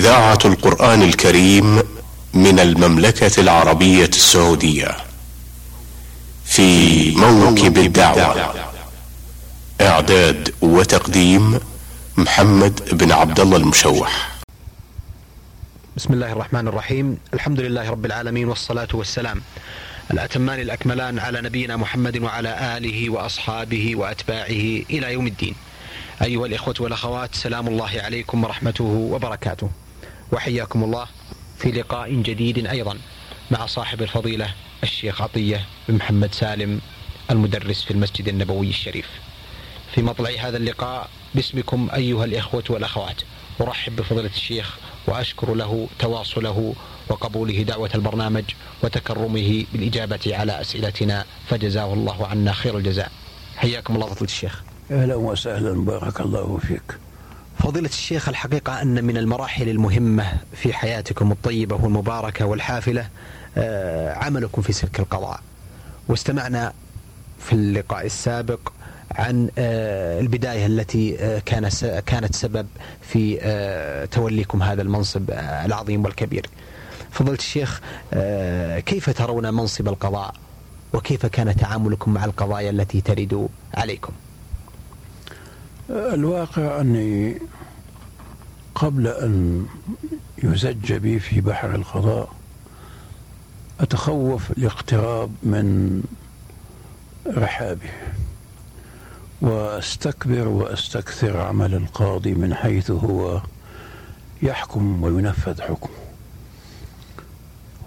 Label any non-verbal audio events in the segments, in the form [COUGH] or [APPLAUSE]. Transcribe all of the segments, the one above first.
إذاعة القرآن الكريم من المملكة العربية السعودية في موكب الدعوة. إعداد وتقديم محمد بن عبد الله المشوح. بسم الله الرحمن الرحيم. الحمد لله رب العالمين والصلاة والسلام الأتمان الأكملان على نبينا محمد وعلى آله وأصحابه وأتباعه إلى يوم الدين. أيها الإخوة والأخوات سلام الله عليكم ورحمته وبركاته. وحياكم الله في لقاء جديد أيضا مع صاحب الفضيلة الشيخ عطية بن محمد سالم المدرس في المسجد النبوي الشريف. في مطلع هذا اللقاء باسمكم أيها الإخوة والأخوات أرحب بفضيلة الشيخ وأشكر له تواصله وقبوله دعوة البرنامج وتكرمه بالإجابة على أسئلتنا فجزاه الله عنا خير الجزاء. حياكم الله فضيلة الشيخ. أهلا وسهلا بارك الله فيك. فضيلة الشيخ الحقيقة أن من المراحل المهمة في حياتكم الطيبة والمباركة والحافلة آه، عملكم في سلك القضاء. واستمعنا في اللقاء السابق عن آه، البداية التي آه، كان كانت سبب في توليكم هذا المنصب العظيم والكبير. فضيلة الشيخ كيف ترون منصب القضاء؟ وكيف كان تعاملكم مع القضايا التي ترد عليكم؟ الواقع أني قبل أن يزج بي في بحر القضاء أتخوف الاقتراب من رحابه وأستكبر وأستكثر عمل القاضي من حيث هو يحكم وينفذ حكمه.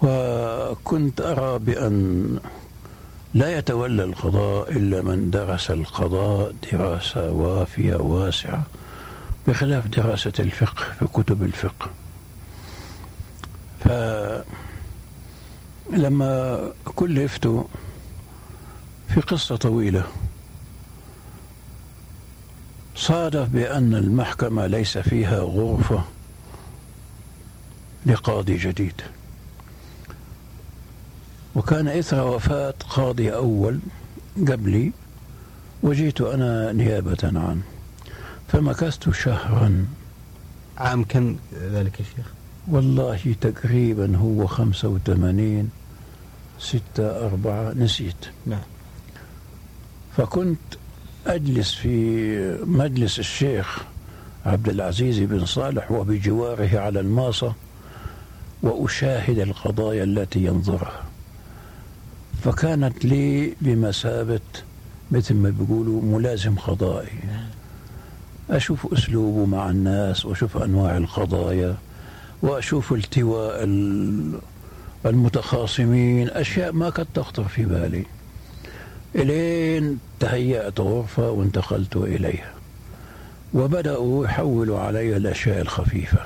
وكنت أرى بأن لا يتولى القضاء إلا من درس القضاء دراسة وافية واسعة بخلاف دراسة الفقه في كتب الفقه. فلما كلفت في قصة طويلة صادف بأن المحكمة ليس فيها غرفة لقاضي جديد. وكان إثر وفاة قاضي أول قبلي وجيت أنا نيابة عنه فمكثت شهرا. عام كم ذلك يا شيخ؟ والله تقريبا هو خمسة وثمانين ستة أربعة نسيت. نعم. فكنت أجلس في مجلس الشيخ عبد العزيز بن صالح وبجواره على الماصة وأشاهد القضايا التي ينظرها. فكانت لي بمثابة مثل ما بيقولوا ملازم قضائي. أشوف أسلوبه مع الناس وأشوف أنواع القضايا وأشوف التواء المتخاصمين أشياء ما كانت تخطر في بالي. إلين تهيأت غرفة وانتقلت إليها. وبدأوا يحولوا علي الأشياء الخفيفة.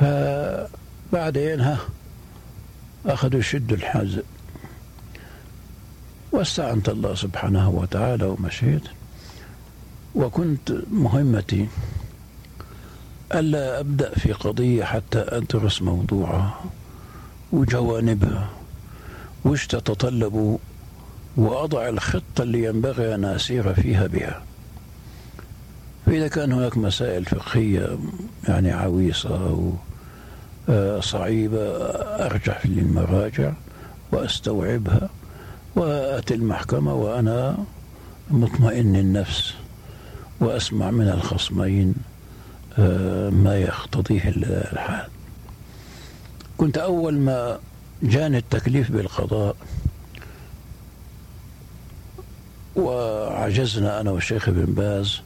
فبعدين ها أخذوا يشدوا الحزن. واستعنت الله سبحانه وتعالى ومشيت. وكنت مهمتي ألا أبدأ في قضية حتى أدرس موضوعها وجوانبها وش تتطلب وأضع الخطة اللي ينبغي أن أسير فيها بها. فإذا كان هناك مسائل فقهية يعني عويصة أو صعيبة أرجع للمراجع وأستوعبها وأتي المحكمة وأنا مطمئن النفس وأسمع من الخصمين آه، ما يقتضيه الحال. كنت أول ما جاني التكليف بالقضاء وعجزنا أنا والشيخ ابن باز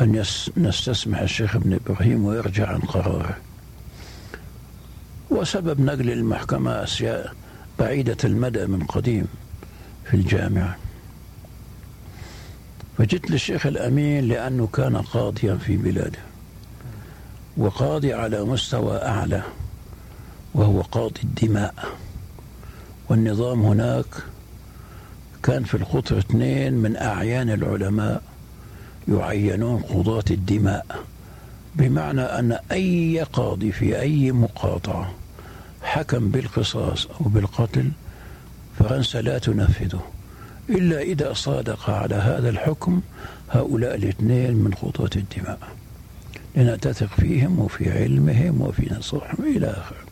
أن نستسمح الشيخ ابن إبراهيم ويرجع عن قراره. وسبب نقل المحكمة أشياء بعيدة المدى من قديم في الجامعة فجئت للشيخ الأمين لأنه كان قاضيا في بلاده وقاضي على مستوى أعلى وهو قاضي الدماء. والنظام هناك كان في القطر اثنين من أعيان العلماء يعينون قضاة الدماء. بمعنى أن أي قاضي في أي مقاطعة حكم بالقصاص أو بالقتل فرنسا لا تنفذه إلا إذا صادق على هذا الحكم هؤلاء الاثنين من خطوة الدماء. لأن تثق فيهم وفي علمهم وفي نصحهم إلى آخره.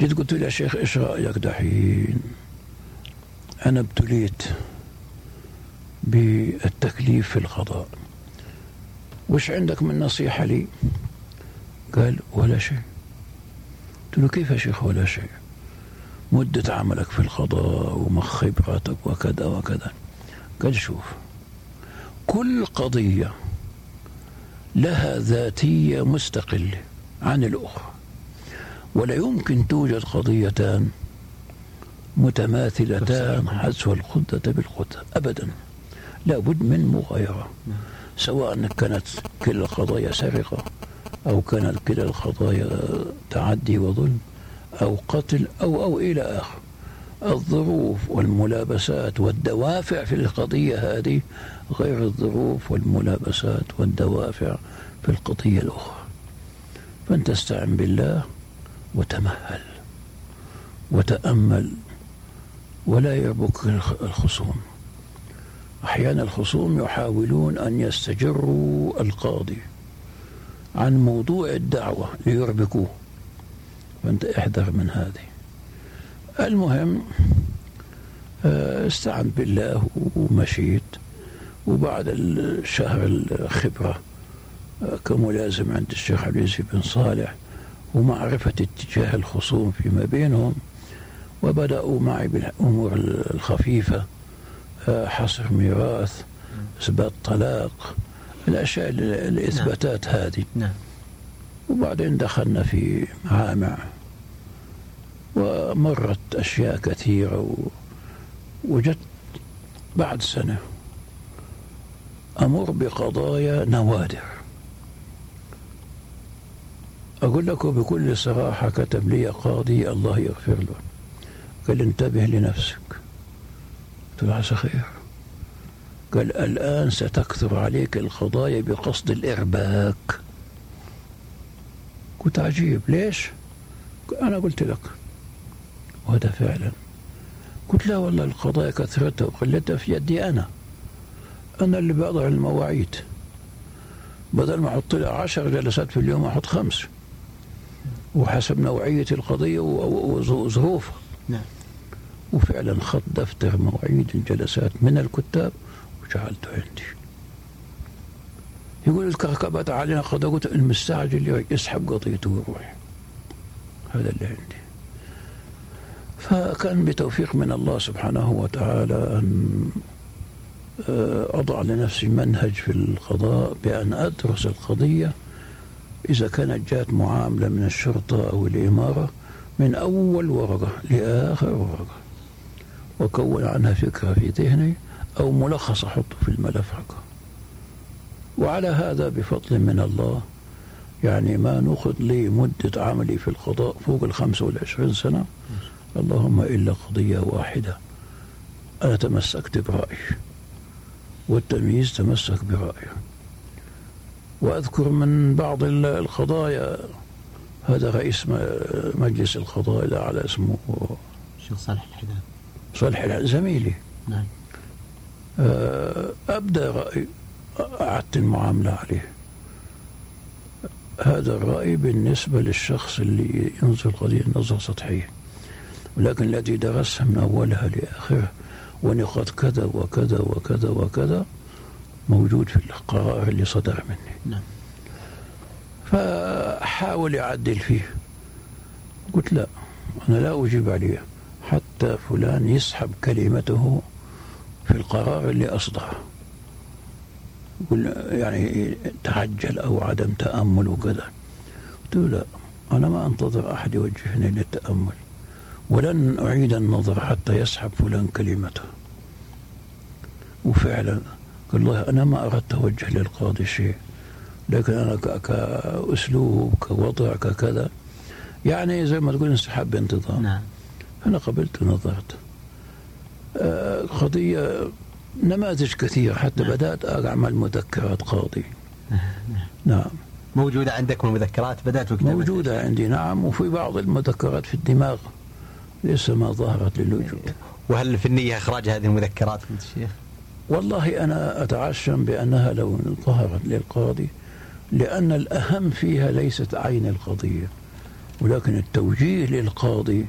جيت قلت له يا شيخ إيش رأيك دحين؟ أنا ابتليت بالتكليف في القضاء. وش عندك من نصيحة لي؟ قال ولا شيء. قلت له كيف يا شيخ ولا شيء؟ مدة عملك في القضاء وخبرتك وكذا وكذا. قال شوف كل قضية لها ذاتية مستقلة عن الأخرى ولا يمكن توجد قضيتان متماثلتان حذف الخدة بالخدة أبدا. لابد من مغايرة. سواء كانت كلا القضايا سرقة أو كانت كلا القضايا تعدي وظلم أو قتل أو أو إلى آخر. الظروف والملابسات والدوافع في القضية هذه غير الظروف والملابسات والدوافع في القضية الأخرى. فأنت استعن بالله وتمهل وتأمل ولا يربك الخصوم. أحيانا الخصوم يحاولون أن يستجروا القاضي عن موضوع الدعوة ليربكوه. فأنت احذر من هذه. المهم آه، استعنت بالله ومشيت. وبعد الشهر الخبرة آه، كملازم عند الشيخ عبد العزيز بن صالح ومعرفة اتجاه الخصوم فيما بينهم وبدأوا معي بالأمور الخفيفة. حصر ميراث إثبات طلاق الأشياء الإثباتات نعم. هذه نعم. وبعدين دخلنا في معامع ومرت أشياء كثيرة وجدت بعد سنة أمر بقضايا نوادر أقول لكم بكل صراحة كتب لي قاضي الله يغفر له قال انتبه لنفسك له عسى خير قال الآن ستكثر عليك القضايا بقصد الإرباك. قلت عجيب ليش؟ أنا قلت لك. وهذا فعلا. قلت لا والله القضايا كثرتها وقلتها في يدي أنا. أنا اللي بضع المواعيد. بدل ما أحط لها عشر جلسات في اليوم أحط خمس. وحسب نوعية القضية وظروفها. نعم. وفعلا خط دفتر مواعيد الجلسات من الكتاب وجعلته عندي. يقول الكركبات علينا قلت المستعجل يسحب قضيته ويروح. هذا اللي عندي. فكان بتوفيق من الله سبحانه وتعالى أن آه، أضع لنفسي منهج في القضاء بأن أدرس القضية. إذا كانت جات معاملة من الشرطة أو الإمارة من أول ورقة لآخر ورقة. وكون عنها فكرة في ذهني أو ملخص أحطه في الملف حقه وعلى هذا بفضل من الله يعني ما نأخذ لي مدة عملي في القضاء فوق الخمسة والعشرين سنة اللهم إلا قضية واحدة. أنا تمسكت برأيي والتمييز تمسك برأيه وأذكر من بعض القضايا هذا رئيس مجلس القضاء الأعلى اسمه. الشيخ صالح الحداد. صالح زميلي نعم. آه، أبدأ رأي أعدت المعاملة عليه. هذا الرأي بالنسبة للشخص اللي ينظر القضية نظرة سطحية. ولكن الذي درسها من أولها لآخرها ونقاط كذا وكذا وكذا وكذا موجود في القرار اللي صدر مني. نعم. فحاول يعدل فيه. قلت لا أنا لا أجيب عليه. حتى فلان يسحب كلمته في القرار اللي أصدره يعني تعجل أو عدم تأمل وكذا. قلت له لا أنا ما أنتظر أحد يوجهني للتأمل ولن أعيد النظر حتى يسحب فلان كلمته. وفعلا قال الله أنا ما أردت أوجه للقاضي شيء لكن أنا كأسلوب كوضع ككذا. يعني زي ما تقول انسحاب بانتظام. نعم. أنا قبلت ونظرت آه، قضية نماذج كثيرة حتى نعم. بدأت أعمل مذكرات قاضي نعم. [LAUGHS] نعم موجودة عندكم المذكرات بدأت موجودة عندي نعم وفي بعض المذكرات في الدماغ لسه ما ظهرت للوجود وهل في النية إخراج هذه المذكرات الشيخ؟ والله أنا أتعشم بأنها لو ظهرت للقاضي لأن الأهم فيها ليست عين القضية ولكن التوجيه للقاضي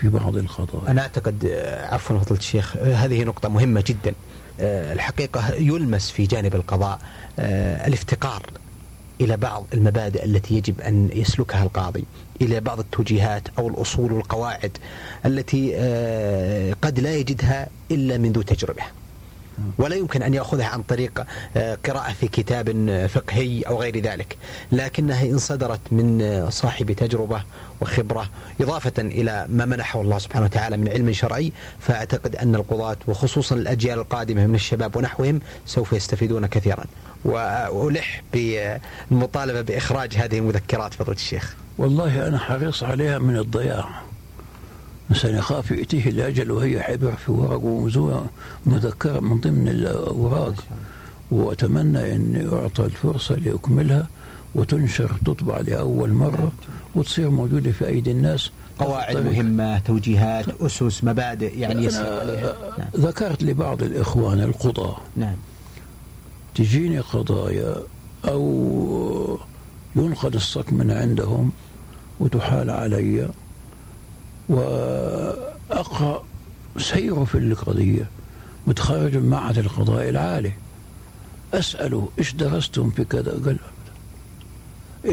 في بعض القضايا أنا أعتقد آه، عفوا فضيلة الشيخ آه، هذه نقطة مهمة جدا. آه، الحقيقة يلمس في جانب القضاء الافتقار إلى بعض المبادئ التي يجب أن يسلكها القاضي إلى بعض التوجيهات أو الأصول والقواعد التي قد لا يجدها إلا من ذو تجربة. ولا يمكن أن يأخذها عن طريق آه، قراءة في كتاب فقهي أو غير ذلك. لكنها إن صدرت من صاحب تجربة وخبرة إضافة إلى ما منحه الله سبحانه وتعالى من علم شرعي فأعتقد أن القضاة وخصوصا الأجيال القادمة من الشباب ونحوهم سوف يستفيدون كثيرا. وألح بالمطالبة بإخراج هذه المذكرات فضيلة الشيخ. والله أنا حريص عليها من الضياع. إنسان يخاف يأتيه الأجل وهي حبر في ورق ومزوع مذكرة من ضمن الأوراق. وأتمنى أن يعطى الفرصة ليكملها وتنشر تطبع لأول مرة وتصير موجودة في أيدي الناس. قواعد مهمة توجيهات أسس مبادئ يعني أنا نعم. ذكرت لبعض الإخوان القضاة. نعم. تجيني قضايا أو ينقل الصك من عندهم وتحال علي. وأقرأ سيره في القضية متخرج من معهد القضاء العالي. أسأله إيش درستم في كذا؟ قال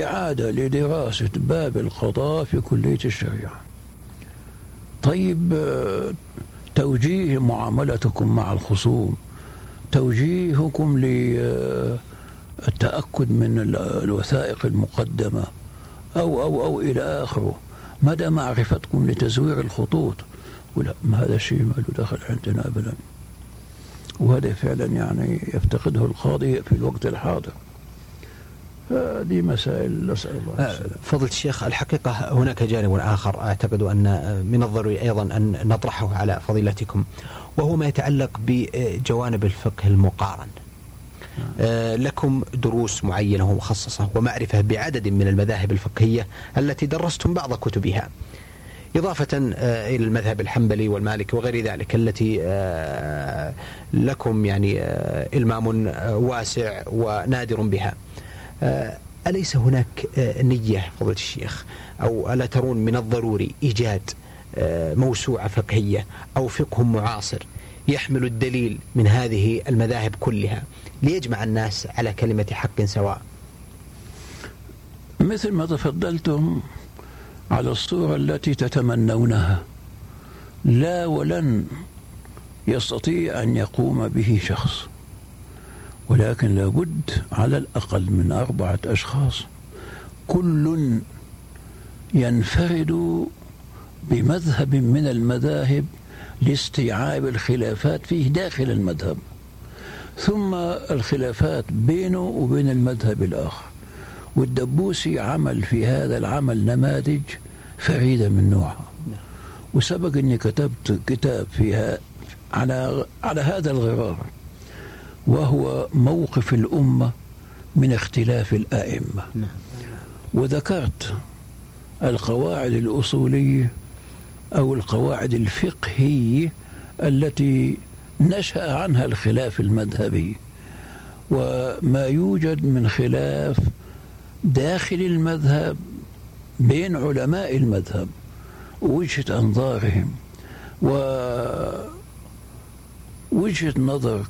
إعادة لدراسة باب القضاء في كلية الشريعة. طيب توجيه معاملتكم مع الخصوم توجيهكم للتأكد من الوثائق المقدمة أو أو أو إلى آخره. مدى معرفتكم لتزوير الخطوط؟ ولا ما هذا الشيء ما له دخل عندنا ابدا. وهذا فعلا يعني يفتقده القاضي في الوقت الحاضر. هذه مسائل نسأل الله آه، السلام. فضل الشيخ الحقيقة هناك جانب آخر أعتقد أن من الضروري أيضا أن نطرحه على فضيلتكم وهو ما يتعلق بجوانب الفقه المقارن. لكم دروس معينة ومخصصة ومعرفة بعدد من المذاهب الفقهية التي درستم بعض كتبها. إضافة آه، إلى المذهب الحنبلي والمالكي وغير ذلك التي آه، لكم يعني إلمام واسع ونادر بها. أليس هناك نية فضيلة الشيخ أو ألا ترون من الضروري إيجاد موسوعة فقهية أو فقه معاصر يحمل الدليل من هذه المذاهب كلها؟ ليجمع الناس على كلمة حق سواء. مثل ما تفضلتم على الصورة التي تتمنونها. لا ولن يستطيع أن يقوم به شخص ولكن لابد على الأقل من أربعة أشخاص. كل ينفرد بمذهب من المذاهب لاستيعاب الخلافات فيه داخل المذهب. ثم الخلافات بينه وبين المذهب الآخر. والدبوسي عمل في هذا العمل نماذج فريدة من نوعها. وسبق أني كتبت كتاب فيها على على هذا الغرار وهو موقف الأمة من اختلاف الآئمة. وذكرت القواعد الأصولية أو القواعد الفقهية التي نشأ عنها الخلاف المذهبي وما يوجد من خلاف داخل المذهب بين علماء المذهب وجهة أنظارهم ووجهة نظر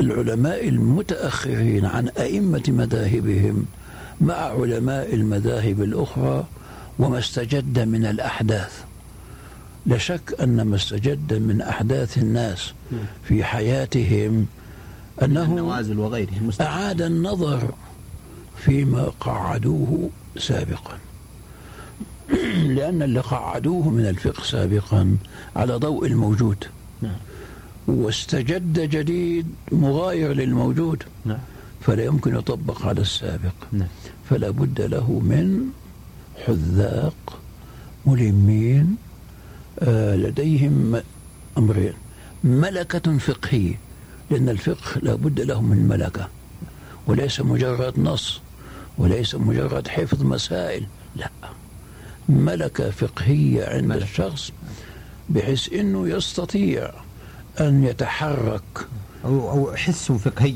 العلماء المتأخرين عن أئمة مذاهبهم مع علماء المذاهب الأخرى وما استجد من الأحداث. لا شك أن ما استجد من أحداث الناس في حياتهم أنه النوازل وغيره أعاد النظر فيما قعدوه سابقا [CLEARS THROAT] لأن اللي قعدوه من الفقه سابقا على ضوء الموجود نعم. واستجد جديد مغاير للموجود نعم. فلا يمكن يطبق على السابق نعم. فلا بد له من حذاق ملمين لديهم أمرين ملكة فقهية لأن الفقه لا بد له من ملكة وليس مجرد نص وليس مجرد حفظ مسائل لا. ملكة فقهية عند ملك. الشخص بحيث أنه يستطيع أن يتحرك. أو, أو حس فقهي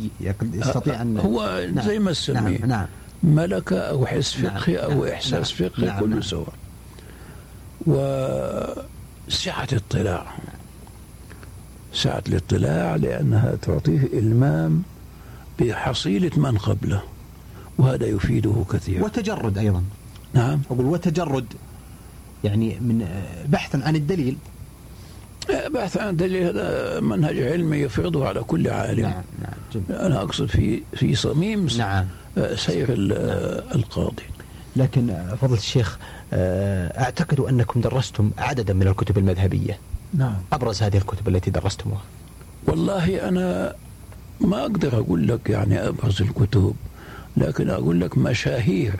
يستطيع أن هو نعم. زي ما تسميه نعم, نعم. ملكة أو حس نعم، فقهي نعم أو إحساس نعم فقهي نعم كله نعم. سواء. وسعة اطلاع سعة الاطلاع لأنها تعطيه إلمام بحصيلة من قبله وهذا يفيده كثيرا وتجرد أيضا. نعم. أقول وتجرد يعني من بحثا عن الدليل. بحث عن الدليل هذا منهج علمي يفرضه على كل عالم. نعم نعم أنا أقصد في في صميم نعم. سير نعم. القاضي. لكن فضل الشيخ آه، أعتقد أنكم درستم عددا من الكتب المذهبية. نعم. أبرز هذه الكتب التي درستموها. والله أنا ما أقدر أقول لك يعني أبرز الكتب لكن أقول لك مشاهير.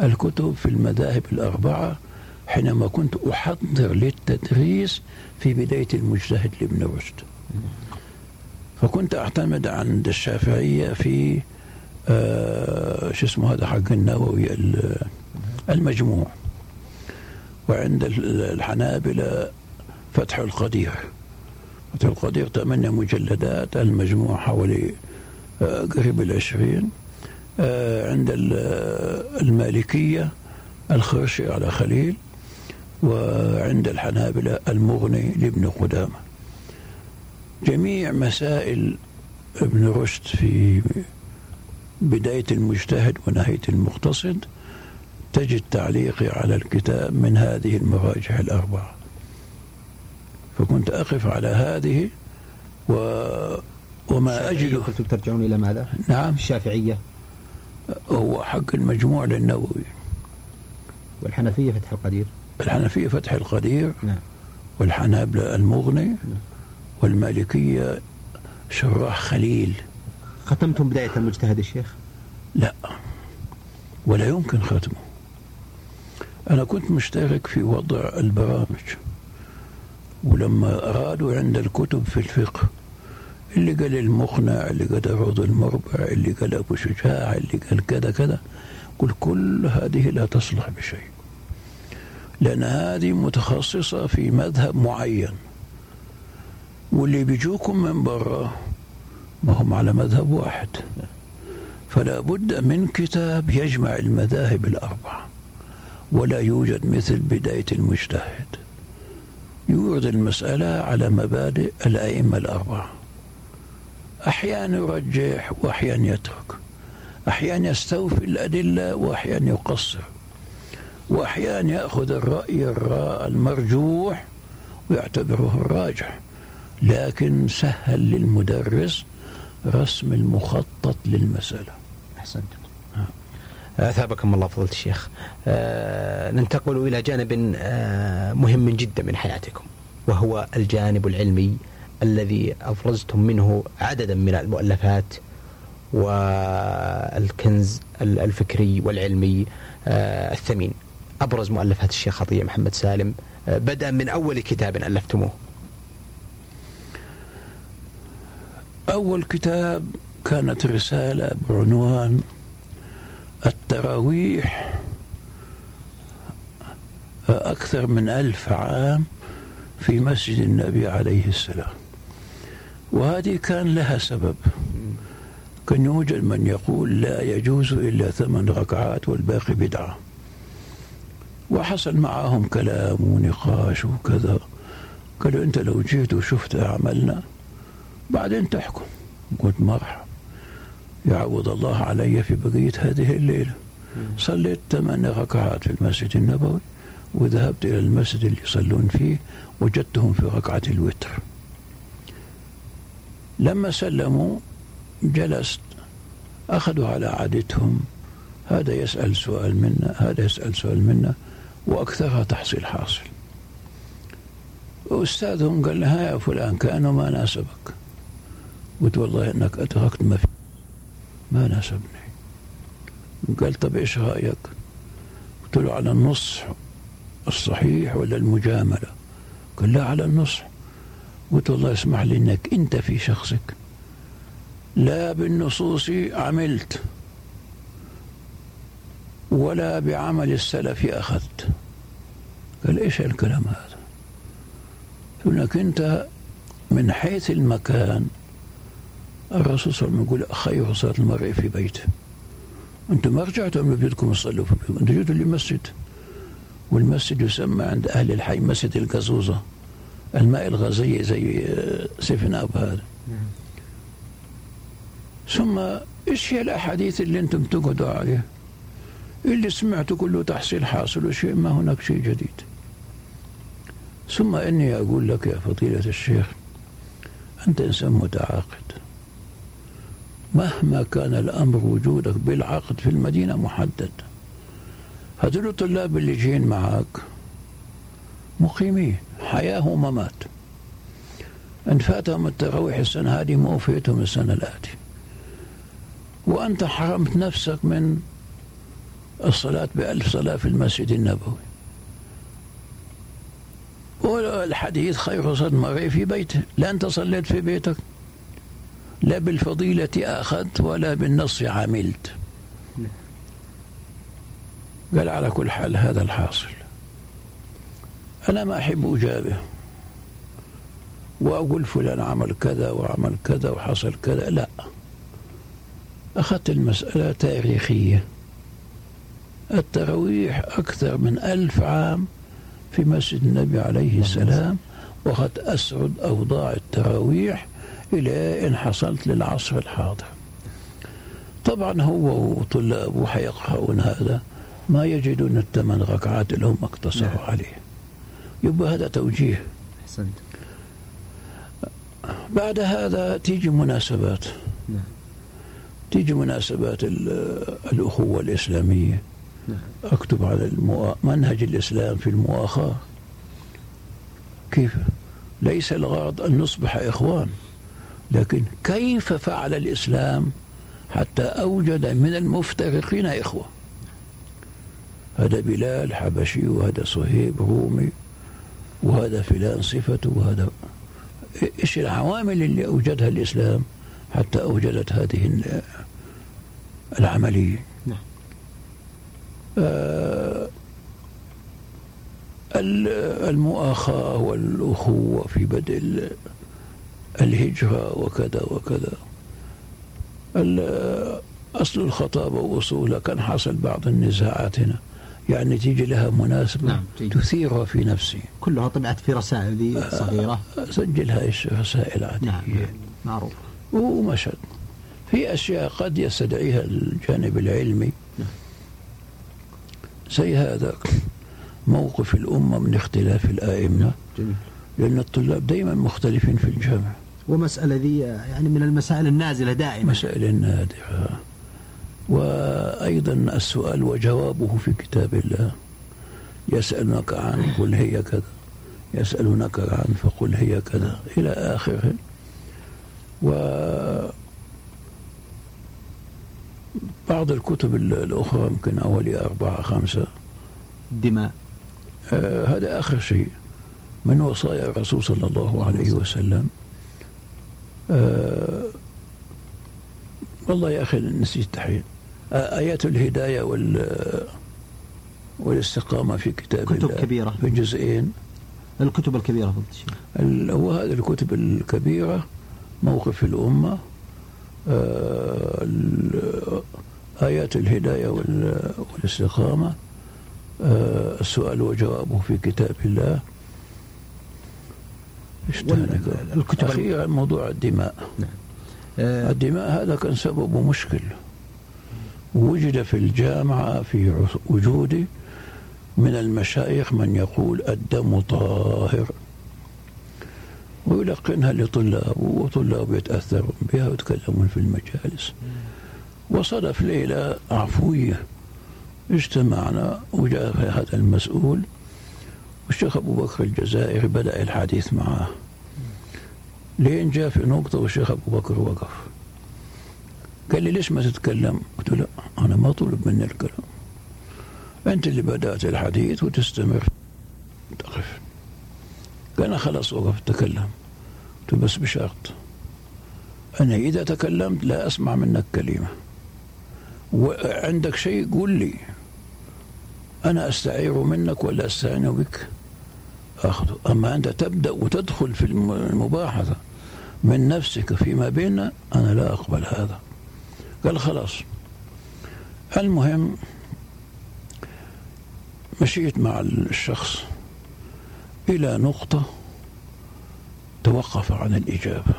الكتب في المذاهب الأربعة حينما كنت أحضر للتدريس في بداية المجتهد لابن رشد. فكنت أعتمد عند الشافعية في آه شو اسمه هذا حق النووي المجموع. وعند الحنابلة فتح القدير. فتح القدير ثمانية مجلدات المجموع حوالي آه قريب العشرين آه عند المالكية الخرشي على خليل. وعند الحنابلة المغني لابن قدامة. جميع مسائل ابن رشد في بداية المجتهد ونهاية المقتصد تجد تعليقي على الكتاب من هذه المراجع الأربعة فكنت أقف على هذه و وما أجد كنتم ترجعون إلى ماذا؟ نعم. الشافعية. هو حق المجموع للنووي. والحنفية فتح القدير. الحنفية فتح القدير. نعم. والحنابلة المغني. نعم. والمالكية شراح خليل. ختمتم بداية المجتهد الشيخ؟ لا. ولا يمكن ختمه. أنا كنت مشترك في وضع البرامج ولما أرادوا عند الكتب في الفقه اللي قال المقنع اللي قال الروض المربع اللي قال أبو شجاع اللي قال كذا كذا قل كل هذه لا تصلح بشيء لأن هذه متخصصة في مذهب معين واللي بيجوكم من برا ما هم على مذهب واحد فلا بد من كتاب يجمع المذاهب الأربعة. ولا يوجد مثل بداية المجتهد. يورد المسألة على مبادئ الأئمة الأربعة. أحيانا يرجح وأحيانا يترك. أحيانا يستوفي الأدلة وأحيانا يقصر. وأحيانا يأخذ الرأي المرجوح ويعتبره الراجح. لكن سهل للمدرس رسم المخطط للمسألة. أحسنت أثابكم الله فضيلة الشيخ. أه ننتقل إلى جانب أه مهم جدا من حياتكم وهو الجانب العلمي الذي أفرزتم منه عددا من المؤلفات والكنز الفكري والعلمي أه الثمين. أبرز مؤلفات الشيخ عطية محمد سالم بدأ من أول كتاب ألفتموه. أول كتاب كانت رسالة بعنوان التراويح أكثر من ألف عام في مسجد النبي عليه السلام. وهذه كان لها سبب. كان يوجد من يقول لا يجوز إلا ثمان ركعات والباقي بدعة. وحصل معهم كلام ونقاش وكذا. قالوا أنت لو جيت وشفت أعمالنا بعدين تحكم. قلت مرحب يعوض الله علي في بقية هذه الليلة. صليت ثمان ركعات في المسجد النبوي وذهبت إلى المسجد اللي يصلون فيه وجدتهم في ركعة الوتر. لما سلموا جلست أخذوا على عادتهم. هذا يسأل سؤال منا هذا يسأل سؤال منا وأكثرها تحصيل حاصل. أستاذهم قال لها يا فلان كأنه ما ناسبك. قلت والله إنك أدركت ما في ما ناسبني قال طب إيش رأيك؟ قلت له على النصح الصحيح ولا المجاملة؟ قال لا على النصح قلت والله اسمح لي إنك أنت في شخصك لا بالنصوص عملت ولا بعمل السلف أخذت قال إيش الكلام هذا؟ إنك أنت من حيث المكان الرسول صلى الله عليه وسلم يقول خير صلاة المرء في بيته. أنتم ما رجعتم من بيوتكم تصلوا في أنتم جيتوا للمسجد. والمسجد يسمى عند أهل الحي مسجد القزوزة. الماء الغازية زي سيفن أب هذا. ثم إيش هي الأحاديث اللي أنتم تقعدوا عليها؟ اللي سمعته كله تحصيل حاصل وشيء ما هناك شيء جديد. ثم إني أقول لك يا فضيلة الشيخ أنت إنسان متعاقد. مهما كان الأمر وجودك بالعقد في المدينة محدد. هذول الطلاب اللي جايين معك مقيمين حياة وممات إن فاتهم التراويح السنة هذه ما وفيتهم السنة الآتية وأنت حرمت نفسك من الصلاة بألف صلاة في المسجد النبوي. والحديث خير المرء في بيته. لا أنت صليت في بيتك. لا بالفضيلة أخذت ولا بالنص عملت. قال على كل حال هذا الحاصل. أنا ما أحب أجابه. وأقول فلان عمل كذا وعمل كذا وحصل كذا. لا. أخذت المسألة تاريخية. التراويح أكثر من ألف عام في مسجد النبي عليه السلام وقد أسعد أوضاع التراويح إلى أن حصلت للعصر الحاضر. طبعا هو وطلابه حيقرؤون هذا ما يجدون الثمان ركعات اللي هم اقتصروا نعم. عليه. يبقى هذا توجيه. حسنت بعد هذا تيجي مناسبات. نعم. تيجي مناسبات الأخوة الإسلامية. نعم. أكتب على المؤ... منهج الإسلام في المؤاخاة. كيف؟ ليس الغرض أن نصبح إخوان. لكن كيف فعل الإسلام حتى أوجد من المفترقين إخوة هذا بلال حبشي وهذا صهيب رومي وهذا فلان صفته وهذا إيش العوامل اللي أوجدها الإسلام حتى أوجدت هذه العملية نعم. آه المؤاخاة والأخوة في بدء الهجرة وكذا وكذا. أصل الخطابه واصولها كان حصل بعض النزاعات هنا يعني تيجي لها مناسبة نعم تثيرها في نفسي. كلها طبعت في رسائل آه، صغيرة. سجلها رسائل عادية. نعم معروف. ومشت. في أشياء قد يستدعيها الجانب العلمي. نعم. زي هذا. موقف الأمة من اختلاف الآئمة. جميل. لأن الطلاب دائما مختلفين في الجامعة ومسألة ذي يعني من المسائل النازلة دائما. مسائل النادرة وأيضا السؤال وجوابه في كتاب الله. يسألونك عن قل هي كذا. يسألونك عن فقل هي كذا. إلى آخره. و بعض الكتب الأخرى يمكن أولي أربعة خمسة. الدماء آه هذا آخر شيء. من وصايا الرسول صلى الله عليه وسلم آه والله يا أخي نسيت تحين آيات الهداية وال والاستقامة في كتاب كتب الله كبيرة. في جزئين. الكتب الكبيرة هو هذه الكتب الكبيرة موقف الأمة. آه آيات الهداية والاستقامة. آه السؤال وجوابه في كتاب الله. الكتب أخيرا موضوع الدماء. نعم. آه. الدماء هذا كان سببه مشكل. وجد في الجامعة في وجودي من المشايخ من يقول الدم طاهر. ويلقنها لطلاب وطلاب يتأثرون بها ويتكلمون في المجالس. وصدف ليلة عفوية. اجتمعنا وجاء هذا المسؤول. والشيخ أبو بكر الجزائري بدأ الحديث معه. لين جاء في نقطة والشيخ أبو بكر وقف. قال لي ليش ما تتكلم؟ قلت له أنا ما طلب مني الكلام. أنت اللي بدأت الحديث وتستمر. تقف. قال خلاص وقف تكلم. قلت بس بشرط. أنا إذا تكلمت لا أسمع منك كلمة. وعندك شيء قول لي. أنا أستعير منك ولا أستعين بك؟ أخذه أما أنت تبدأ وتدخل في المباحثة من نفسك فيما بيننا أنا لا أقبل هذا. قال خلاص. المهم مشيت مع الشخص إلى نقطة توقف عن الإجابة.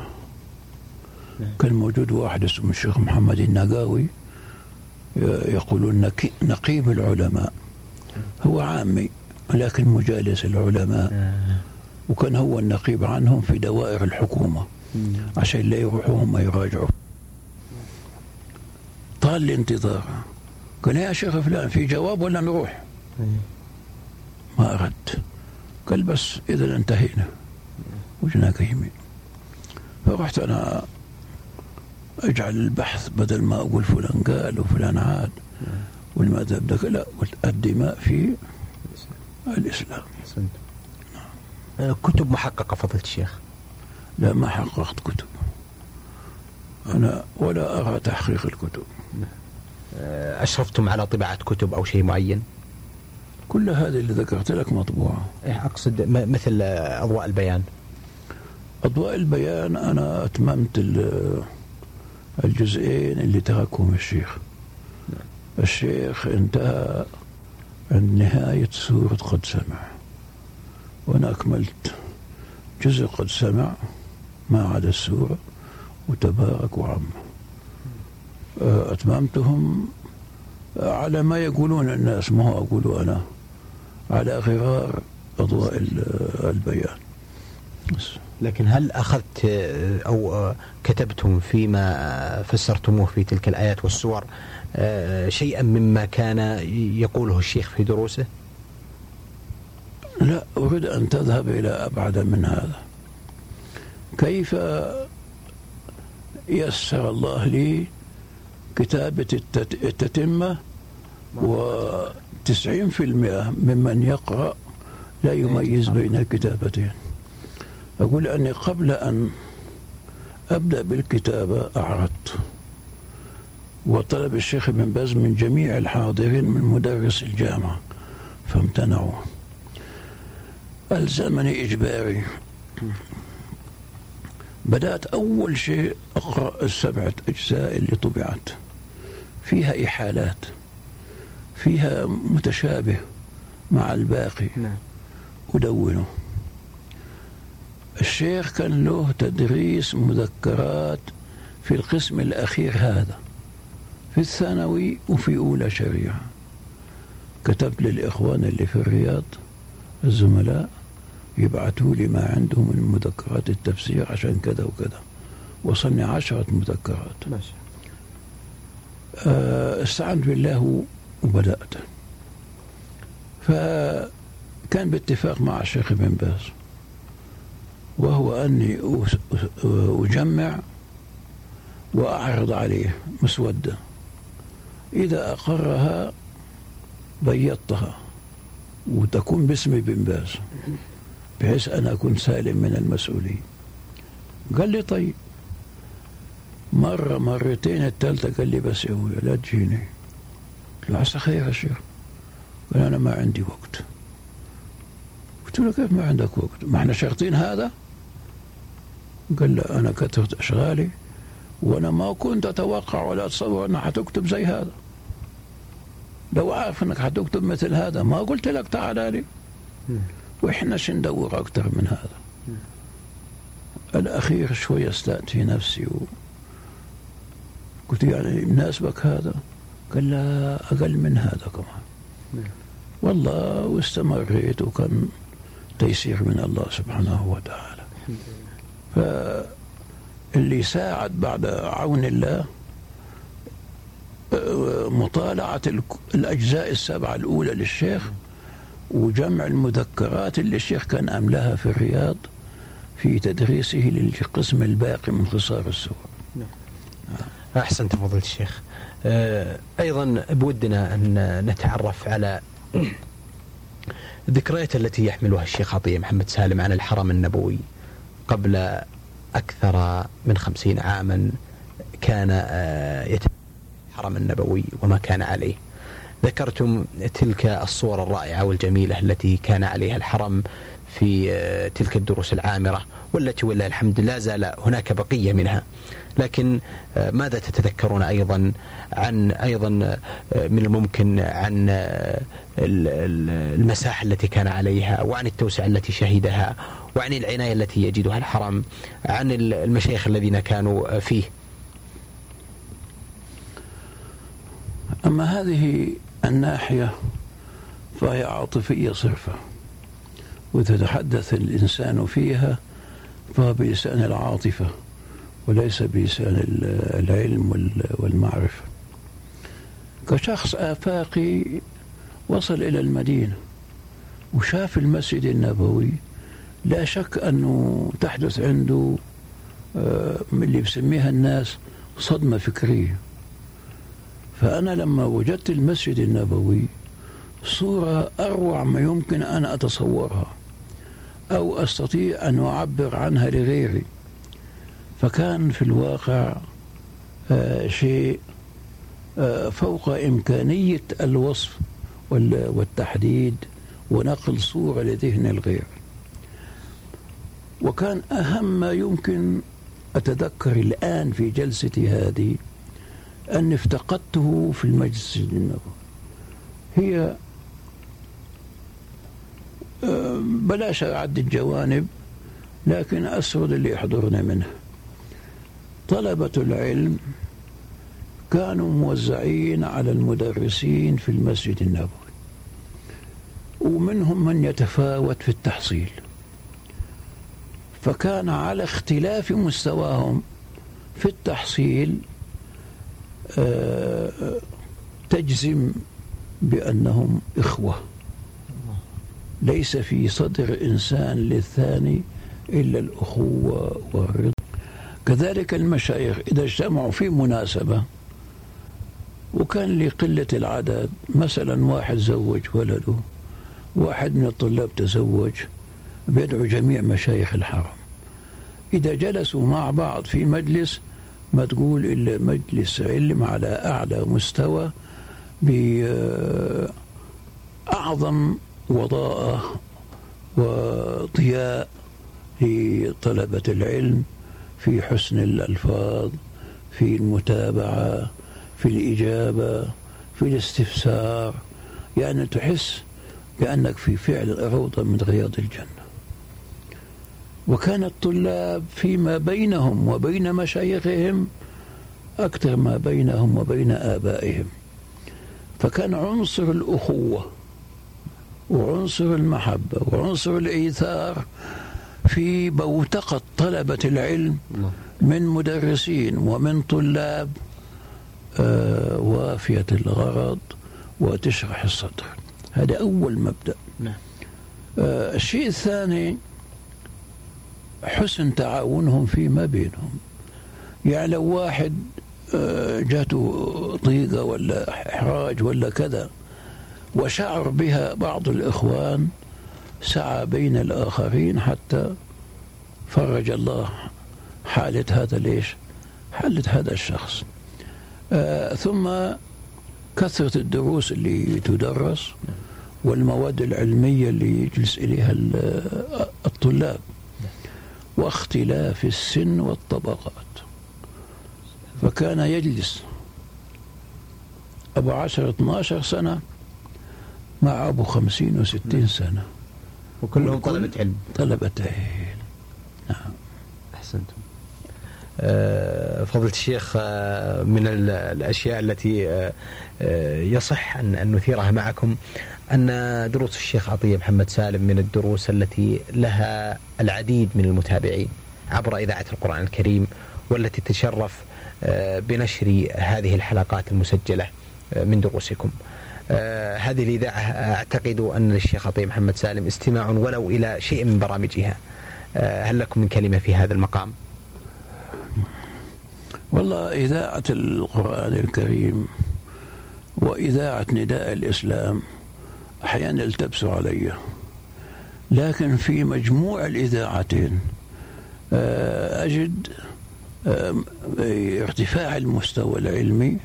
كان موجود واحد اسمه الشيخ محمد النقاوي يقولون نقيب العلماء. هو عامي لكن مجالس العلماء. وكان هو النقيب عنهم في دوائر الحكومة عشان لا يروحوا هم يراجعوا طال الانتظار قال يا شيخ فلان في جواب ولا نروح؟ ما أردت. قال بس إذا انتهينا. وجناك يمين. فرحت أنا أجعل البحث بدل ما أقول فلان قال وفلان عاد. والمذهب ده لا الدماء في الإسلام. نعم. كتب محققة فضيله الشيخ؟ لا ما حققت كتب. أنا ولا أرى تحقيق الكتب. أشرفتم على طباعة كتب أو شيء معين؟ كل هذه اللي ذكرت لك مطبوعة. إيه، أقصد مثل أضواء البيان. أضواء البيان أنا أتممت الجزئين اللي تركهم الشيخ. الشيخ انتهى عند نهاية سورة قد سمع. وأنا أكملت جزء قد سمع ما عدا السورة وتبارك وعم. أتممتهم على ما يقولون الناس ما هو أقول أنا على غرار أضواء البيان. بس. لكن هل أخذت أو كتبتم فيما فسرتموه في تلك الآيات والسور شيئا مما كان يقوله الشيخ في دروسه؟ لا أريد أن تذهب إلى أبعد من هذا. كيف يسر الله لي كتابة التتمة؟ في المئة ممن يقرأ لا يميز بين الكتابتين. أقول أني قبل أن أبدأ بالكتابة أعرضت وطلب الشيخ ابن باز من جميع الحاضرين من مدرس الجامعة فامتنعوا. ألزمني إجباري. بدأت أول شيء أقرأ السبعة أجزاء اللي طبعت. فيها إحالات فيها متشابه مع الباقي. نعم. أدونه. الشيخ كان له تدريس مذكرات في القسم الأخير هذا في الثانوي وفي أولى شريعة. كتبت للإخوان اللي في الرياض الزملاء يبعثوا لي ما عندهم من مذكرات التفسير عشان كذا وكذا. وصلني عشرة مذكرات. ماشي. آه استعنت بالله وبدأت. فكان باتفاق مع الشيخ ابن باز. وهو أني أجمع وأعرض عليه مسودة إذا أقرها بيضتها وتكون باسم ابن باز بحيث أنا أكون سالم من المسؤولين. قال لي طيب. مرة مرتين الثالثة قال لي بس يا لا تجيني. قلت له عسى خير يا شيخ. قال أنا ما عندي وقت. قلت له كيف ما عندك وقت؟ ما إحنا شرطين هذا؟ قال لا أنا كتبت أشغالي وأنا ما كنت أتوقع ولا أتصور أنك حتكتب زي هذا. لو عارف أنك حتكتب مثل هذا ما قلت لك تعال لي وإحنا ندور أكثر من هذا؟ الأخير شوية في نفسي و... قلت يعني يناسبك هذا؟ قال لا أقل من هذا كمان. والله واستمريت وكان تيسير من الله سبحانه وتعالى. فاللي ساعد بعد عون الله مطالعة الأجزاء السبعة الأولى للشيخ وجمع المذكرات اللي الشيخ كان أملاها في الرياض في تدريسه للقسم الباقي من قصار السور. نعم. أحسنت فضيلة الشيخ. آه، أيضا بودنا أن نتعرف على [CLEARS THROAT] الذكريات التي يحملها الشيخ عطية محمد سالم عن الحرم النبوي. قبل أكثر من خمسين عاما كان آه، يتم الحرم النبوي وما كان عليه. ذكرتم تلك الصور الرائعة والجميلة التي كان عليها الحرم في آه، تلك الدروس العامرة والتي ولله الحمد لا زال هناك بقية منها. لكن آه، ماذا تتذكرون أيضا عن أيضا من الممكن عن المساحة التي كان عليها وعن التوسعة التي شهدها وعن العناية التي يجدها الحرم عن المشايخ الذين كانوا فيه. أما هذه الناحية فهي عاطفية صرفة وتتحدث الإنسان فيها فهو بلسان العاطفة وليس بلسان العلم والمعرفة. كشخص آفاقي وصل إلى المدينة وشاف المسجد النبوي لا شك أنه تحدث عنده آه، اللي بسميها الناس صدمة فكرية. فأنا لما وجدت المسجد النبوي صورة أروع ما يمكن أن أتصورها أو أستطيع أن أعبر عنها لغيري. فكان في الواقع آه شيء آه فوق إمكانية الوصف والتحديد ونقل صورة لذهن الغير. وكان أهم ما يمكن أتذكر الآن في جلستي هذه أن افتقدته في المجلس النبوي هي آه، بلاش أعد الجوانب لكن أسرد اللي يحضرنا منها طلبة العلم كانوا موزعين على المدرسين في المسجد النبوي ومنهم من يتفاوت في التحصيل. فكان على اختلاف مستواهم في التحصيل آه، تجزم بأنهم إخوة. ليس في صدر إنسان للثاني إلا الأخوة والرضا. كذلك المشايخ إذا اجتمعوا في مناسبة وكان لقلة العدد مثلا واحد زوج ولده واحد من الطلاب تزوج بيدعو جميع مشايخ الحرم. إذا جلسوا مع بعض في مجلس ما تقول إلا مجلس علم على أعلى مستوى بأعظم وضاءة وضياء لطلبة العلم في حسن الألفاظ في المتابعة في الإجابة في الاستفسار. يعني تحس كأنك في فعل روضة من رياض الجنة. وكان الطلاب فيما بينهم وبين مشايخهم أكثر ما بينهم وبين آبائهم. فكان عنصر الأخوة وعنصر المحبة وعنصر الإيثار في بوتقة طلبة العلم من مدرسين ومن طلاب آه وافية الغرض وتشرح الصدر هذا أول مبدأ. نعم. آه الشيء الثاني حسن تعاونهم فيما بينهم. يعني لو واحد آه، جاته ضيقة ولا إحراج ولا كذا وشعر بها بعض الإخوان سعى بين الآخرين حتى فرج الله حالة هذا ليش؟ حالة هذا الشخص. آه ثم كثرة الدروس اللي تدرس والمواد العلمية اللي يجلس إليها الطلاب. واختلاف السن والطبقات. فكان يجلس أبو عشر 12 سنة مع أبو خمسين وستين سنة. وكلهم طلبة علم. طلبة علم نعم. أحسنتم. آه، فضلة الشيخ آه، من الأشياء التي آه، يصح أن نثيرها معكم. أن دروس الشيخ عطية محمد سالم من الدروس التي لها العديد من المتابعين عبر إذاعة القرآن الكريم والتي تشرف آه، بنشر هذه الحلقات المسجلة آه، من دروسكم. آه، هذه الإذاعة أعتقد أن للشيخ عطية محمد سالم استماع ولو إلى شيء من برامجها. هل لكم من كلمة في هذا المقام؟ والله إذاعة القرآن الكريم وإذاعة نداء الإسلام أحيانا يلتبسوا علي. لكن في مجموع الإذاعتين آه، أجد آه، ارتفاع المستوى العلمي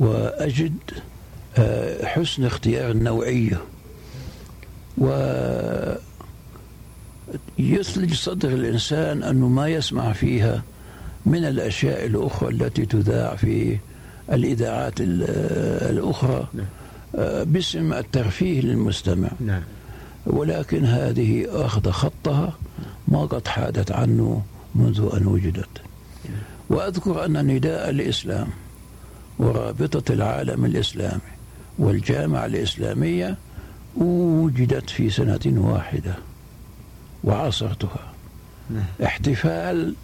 وأجد آه، حسن اختيار النوعية. يثلج صدر الإنسان أنه ما يسمع فيها من الأشياء الأخرى التي تذاع في الإذاعات الأخرى. نعم. باسم الترفيه للمستمع. نعم. ولكن هذه أخذ خطها ما قد حادت عنه منذ أن وجدت. وأذكر أن نداء الإسلام ورابطة العالم الإسلامي والجامعة الإسلامية وجدت في سنة واحدة وعاصرتها نعم. احتفال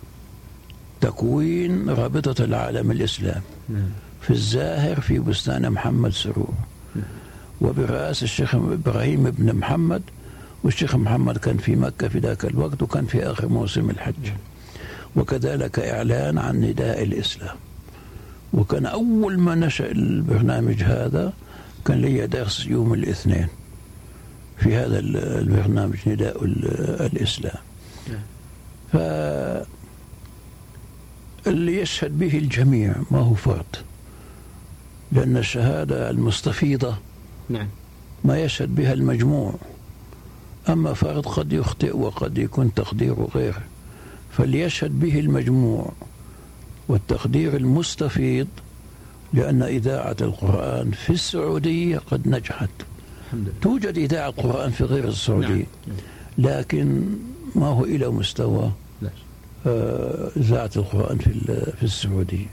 تكوين رابطة العالم الإسلامي نعم. في الزاهر في بستان محمد سرور. وبرئاسة الشيخ إبراهيم بن محمد والشيخ محمد كان في مكة في ذاك الوقت وكان في آخر موسم الحج. وكذلك إعلان عن نداء الإسلام. وكان أول ما نشأ البرنامج هذا كان لي درس يوم الاثنين في هذا البرنامج نداء الإسلام. ف اللي يشهد به الجميع ما هو فرد لأن الشهادة المستفيضة نعم. ما يشهد بها المجموع. أما فرد قد يخطئ وقد يكون تقديره غيره فليشهد به المجموع والتقدير المستفيض لأن إذاعة القرآن في السعودية قد نجحت. الحمد لله. توجد إذاعة قرآن في غير السعودية. نعم. لكن ما هو إلى مستوى. آه، إذاعة القرآن في في السعودية.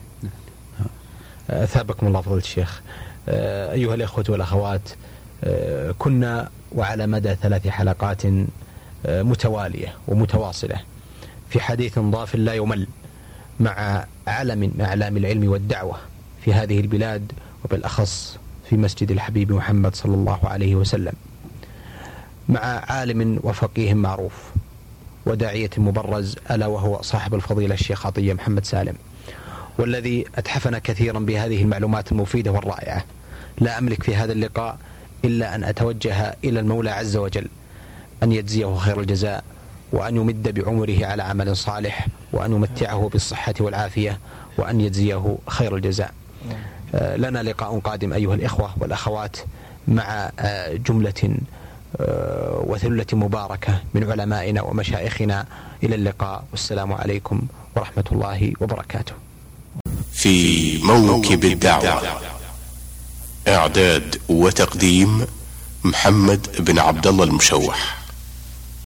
أثابكم الله فضيلة الشيخ. آه، أيها الإخوة والأخوات آه، كنا وعلى مدى ثلاث حلقات آه، متوالية ومتواصلة في حديث ضاف لا يمل مع علم من أعلام العلم والدعوة في هذه البلاد وبالأخص في مسجد الحبيب محمد صلى الله عليه وسلم مع عالم وفقيه معروف وداعية مبرز ألا وهو صاحب الفضيلة الشيخ عطية محمد سالم. والذي أتحفنا كثيرا بهذه المعلومات المفيدة والرائعة. لا أملك في هذا اللقاء إلا أن أتوجه إلى المولى عز وجل أن يجزيه خير الجزاء وأن يمد بعمره على عمل صالح وأن يمتعه بالصحة والعافية وأن يجزيه خير الجزاء. آه، لنا لقاء قادم أيها الإخوة والأخوات مع آه، جملة آه، وثلة مباركة من علمائنا ومشايخنا. إلى اللقاء. والسلام عليكم ورحمة الله وبركاته. في موكب الدعوة. إعداد وتقديم محمد بن عبد الله المشوح.